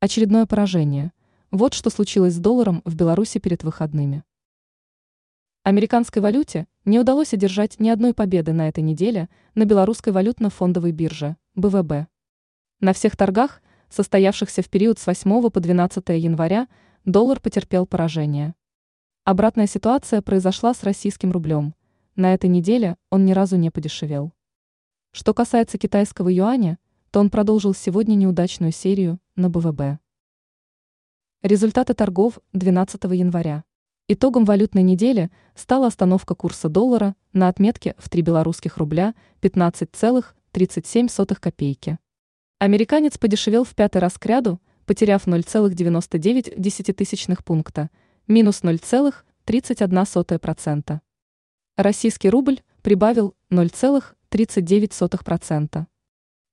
Очередное поражение. Вот что случилось с долларом в Беларуси перед выходными. Американской валюте не удалось одержать ни одной победы на этой неделе на белорусской валютно-фондовой бирже БВБ. На всех торгах, состоявшихся в период с 8 по 12 января, доллар потерпел поражение. Обратная ситуация произошла с российским рублем. На этой неделе он ни разу не подешевел. Что касается китайского юаня, то он продолжил сегодня неудачную серию на БВБ. Результаты торгов 12 января. Итогом валютной недели стала остановка курса доллара на отметке в 3 белорусских рубля 15,37 копейки. Американец подешевел в пятый раз к ряду, потеряв 0,99 пункта, минус 0,31%. Российский рубль прибавил 0,39%.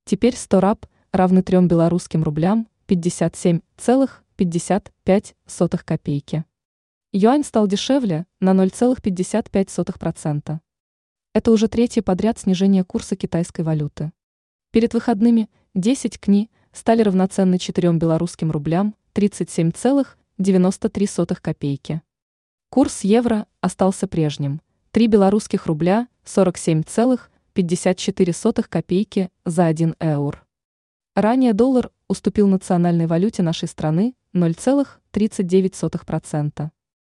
Теперь 100 раб равны 3 белорусским рублям 57,55 копейки. Юань стал дешевле на 0,55%. Это уже третье подряд снижение курса китайской валюты. Перед выходными 10 кни стали равноценны 4 белорусским рублям 37,93 копейки. Курс евро остался прежним. 3 белорусских рубля 47,54 копейки за 1 эур. Ранее доллар уступил национальной валюте нашей страны 0,39%.